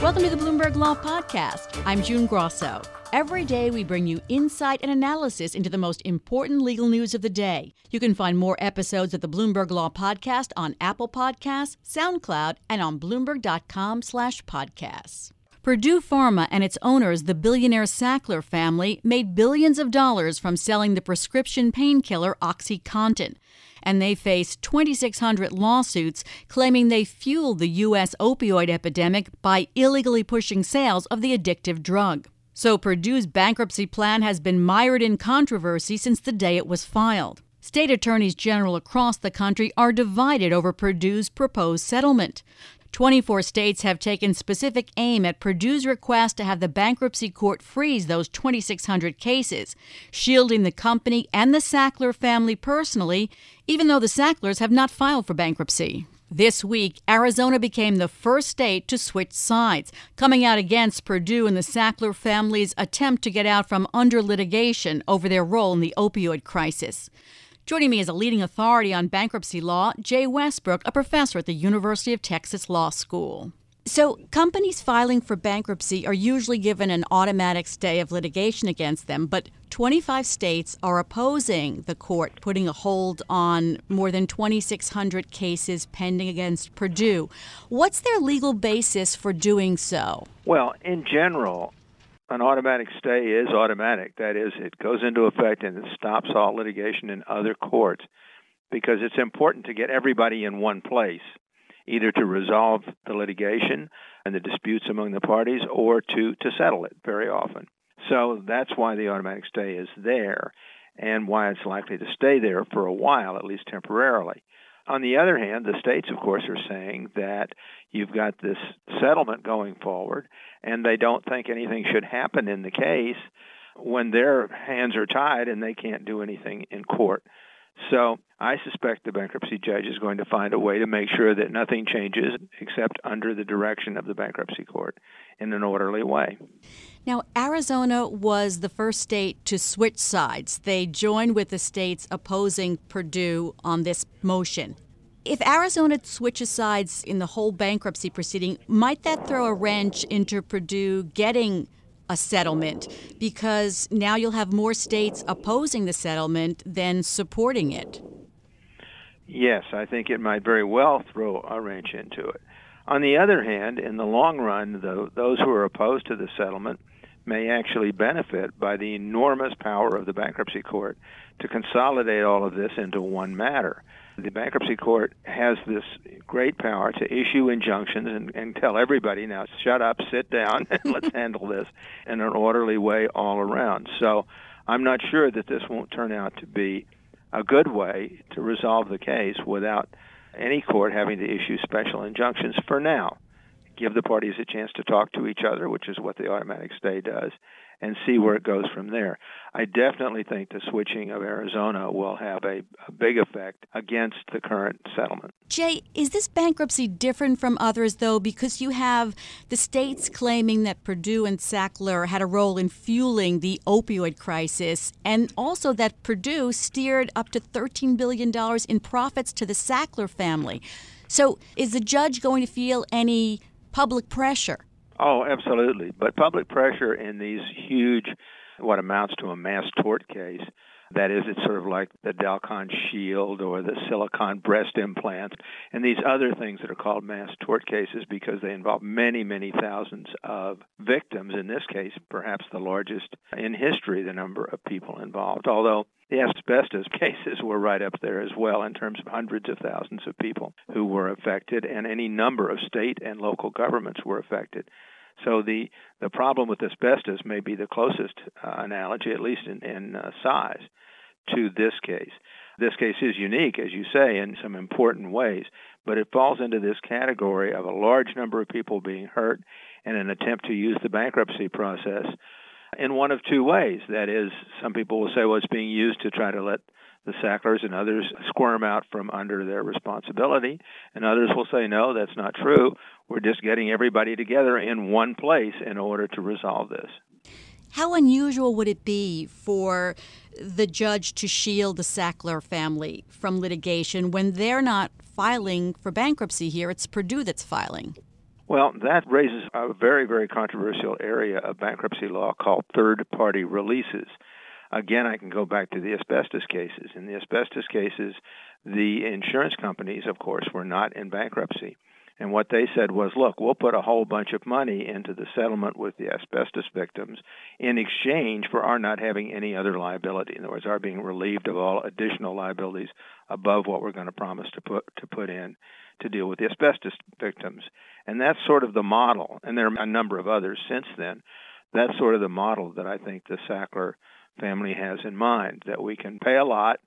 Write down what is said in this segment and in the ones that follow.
Welcome to the Bloomberg Law Podcast. I'm June Grosso. Every day, we bring you insight and analysis into the most important legal news of the day. You can find more episodes of the Bloomberg Law Podcast on Apple Podcasts, SoundCloud, and on Bloomberg.com/podcasts. Purdue Pharma and its owners, the billionaire Sackler family, made billions of dollars from selling the prescription painkiller OxyContin and they face 2,600 lawsuits claiming they fueled the U.S. opioid epidemic by illegally pushing sales of the addictive drug. So Purdue's bankruptcy plan has been mired in controversy since the day it was filed. State attorneys general across the country are divided over Purdue's proposed settlement. 24 states have taken specific aim at Purdue's request to have the bankruptcy court freeze those 2,600 cases, shielding the company and the Sackler family personally, even though the Sacklers have not filed for bankruptcy. This week, Arizona became the first state to switch sides, coming out against Purdue and the Sackler family's attempt to get out from under litigation over their role in the opioid crisis. Joining me is a leading authority on bankruptcy law, Jay Westbrook, a professor at the University of Texas Law School. So, companies filing for bankruptcy are usually given an automatic stay of litigation against them, but 25 states are opposing the court putting a hold on more than 2,600 cases pending against Purdue. What's their legal basis for doing so? Well, in general, an automatic stay is automatic. That is, it goes into effect and it stops all litigation in other courts because it's important to get everybody in one place, either to resolve the litigation and the disputes among the parties or to, to settle it very often. So that's why the automatic stay is there and why it's likely to stay there for a while, at least temporarily. On the other hand, the states, of course, are saying that you've got this settlement going forward, and they don't think anything should happen in the case when their hands are tied and they can't do anything in court. So I suspect the bankruptcy judge is going to find a way to make sure that nothing changes except under the direction of the bankruptcy court in an orderly way. Now, Arizona was the first state to switch sides. They joined with the states opposing Purdue on this motion. If Arizona switches sides in the whole bankruptcy proceeding, might that throw a wrench into Purdue getting a settlement? Because now you'll have more states opposing the settlement than supporting it. Yes, I think it might very well throw a wrench into it. On the other hand, in the long run, the, those who are opposed to the settlement may actually benefit by the enormous power of the bankruptcy court to consolidate all of this into one matter. The bankruptcy court has this great power to issue injunctions and, and tell everybody now, shut up, sit down, and let's handle this in an orderly way all around. So I'm not sure that this won't turn out to be a good way to resolve the case without any court having to issue special injunctions for now. Give the parties a chance to talk to each other, which is what the automatic stay does, and see where it goes from there. I definitely think the switching of Arizona will have a, a, big effect against the current settlement. Jay, is this bankruptcy different from others, though, because you have the states claiming that Purdue and Sackler had a role in fueling the opioid crisis, and also that Purdue steered up to $13 billion in profits to the Sackler family? So, is the judge going to feel any public pressure? Oh, absolutely. But public pressure in these huge, what amounts to a mass tort case, that is, it's sort of like the Dalkon Shield or the silicone breast implants and these other things that are called mass tort cases because they involve many, many thousands of victims. In this case, perhaps the largest in history, the number of people involved. Although the asbestos cases were right up there as well in terms of hundreds of thousands of people who were affected, and any number of state and local governments were affected. So the the problem with asbestos may be the closest uh, analogy, at least in, in uh, size, to this case. This case is unique, as you say, in some important ways, but it falls into this category of a large number of people being hurt and an attempt to use the bankruptcy process in one of two ways. That is, some people will say, well, it's being used to try to let the Sacklers and others squirm out from under their responsibility. And others will say, no, that's not true. We're just getting everybody together in one place in order to resolve this. How unusual would it be for the judge to shield the Sackler family from litigation when they're not filing for bankruptcy here? It's Purdue that's filing. Well, that raises a very, very controversial area of bankruptcy law called third party releases. Again, I can go back to the asbestos cases. In the asbestos cases, the insurance companies, of course, were not in bankruptcy. And what they said was, look, we'll put a whole bunch of money into the settlement with the asbestos victims in exchange for our not having any other liability. In other words, our being relieved of all additional liabilities above what we're going to promise to put to put in to deal with the asbestos victims. And that's sort of the model. And there are a number of others since then. That's sort of the model that I think the Sackler family has in mind that we can pay a lot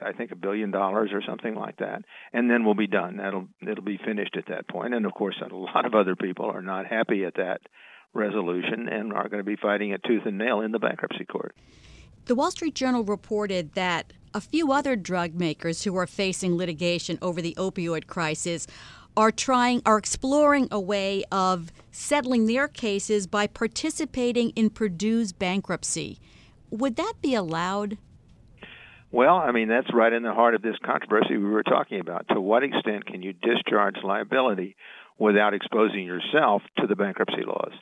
I think a billion dollars or something like that, and then we'll be done. That'll it'll be finished at that point. And of course, a lot of other people are not happy at that resolution and are going to be fighting it tooth and nail in the bankruptcy court. The Wall Street Journal reported that a few other drug makers who are facing litigation over the opioid crisis are trying are exploring a way of settling their cases by participating in Purdue's bankruptcy. Would that be allowed? Well, I mean, that's right in the heart of this controversy we were talking about. To what extent can you discharge liability without exposing yourself to the bankruptcy laws?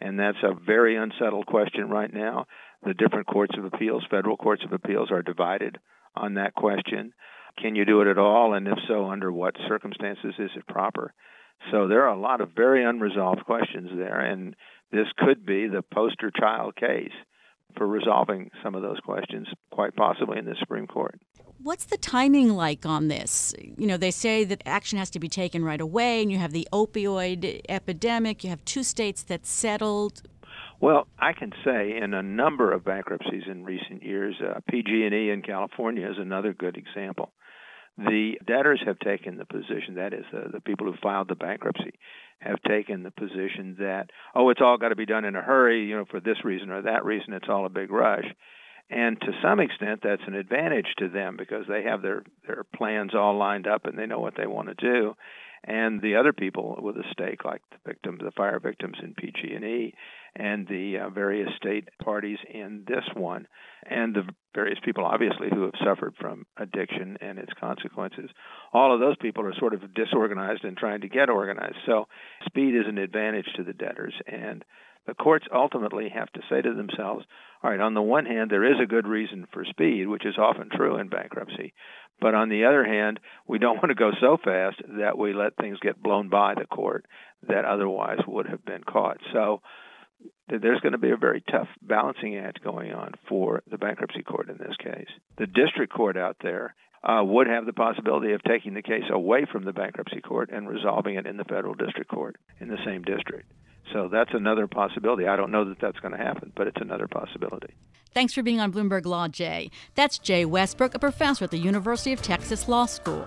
And that's a very unsettled question right now. The different courts of appeals, federal courts of appeals, are divided on that question. Can you do it at all? And if so, under what circumstances is it proper? So there are a lot of very unresolved questions there, and this could be the poster child case for resolving some of those questions, quite possibly in the Supreme Court. What's the timing like on this? You know, they say that action has to be taken right away, and you have the opioid epidemic. You have two states that settled. Well, I can say in a number of bankruptcies in recent years, uh, PG&E in California is another good example. The debtors have taken the position, that is, uh, the people who filed the bankruptcy, have taken the position that, oh, it's all got to be done in a hurry, you know, for this reason or that reason, it's all a big rush. And to some extent, that's an advantage to them because they have their, their plans all lined up and they know what they want to do and the other people with a stake, like the victims, the fire victims in PG&E, and the uh, various state parties in this one, and the various people, obviously, who have suffered from addiction and its consequences. All of those people are sort of disorganized and trying to get organized. So, speed is an advantage to the debtors, and the courts ultimately have to say to themselves, all right, on the one hand, there is a good reason for speed, which is often true in bankruptcy. But on the other hand, we don't want to go so fast that we let things get blown by the court that otherwise would have been caught. So there's going to be a very tough balancing act going on for the bankruptcy court in this case. The district court out there uh, would have the possibility of taking the case away from the bankruptcy court and resolving it in the federal district court in the same district. So that's another possibility. I don't know that that's going to happen, but it's another possibility. Thanks for being on Bloomberg Law, Jay. That's Jay Westbrook, a professor at the University of Texas Law School.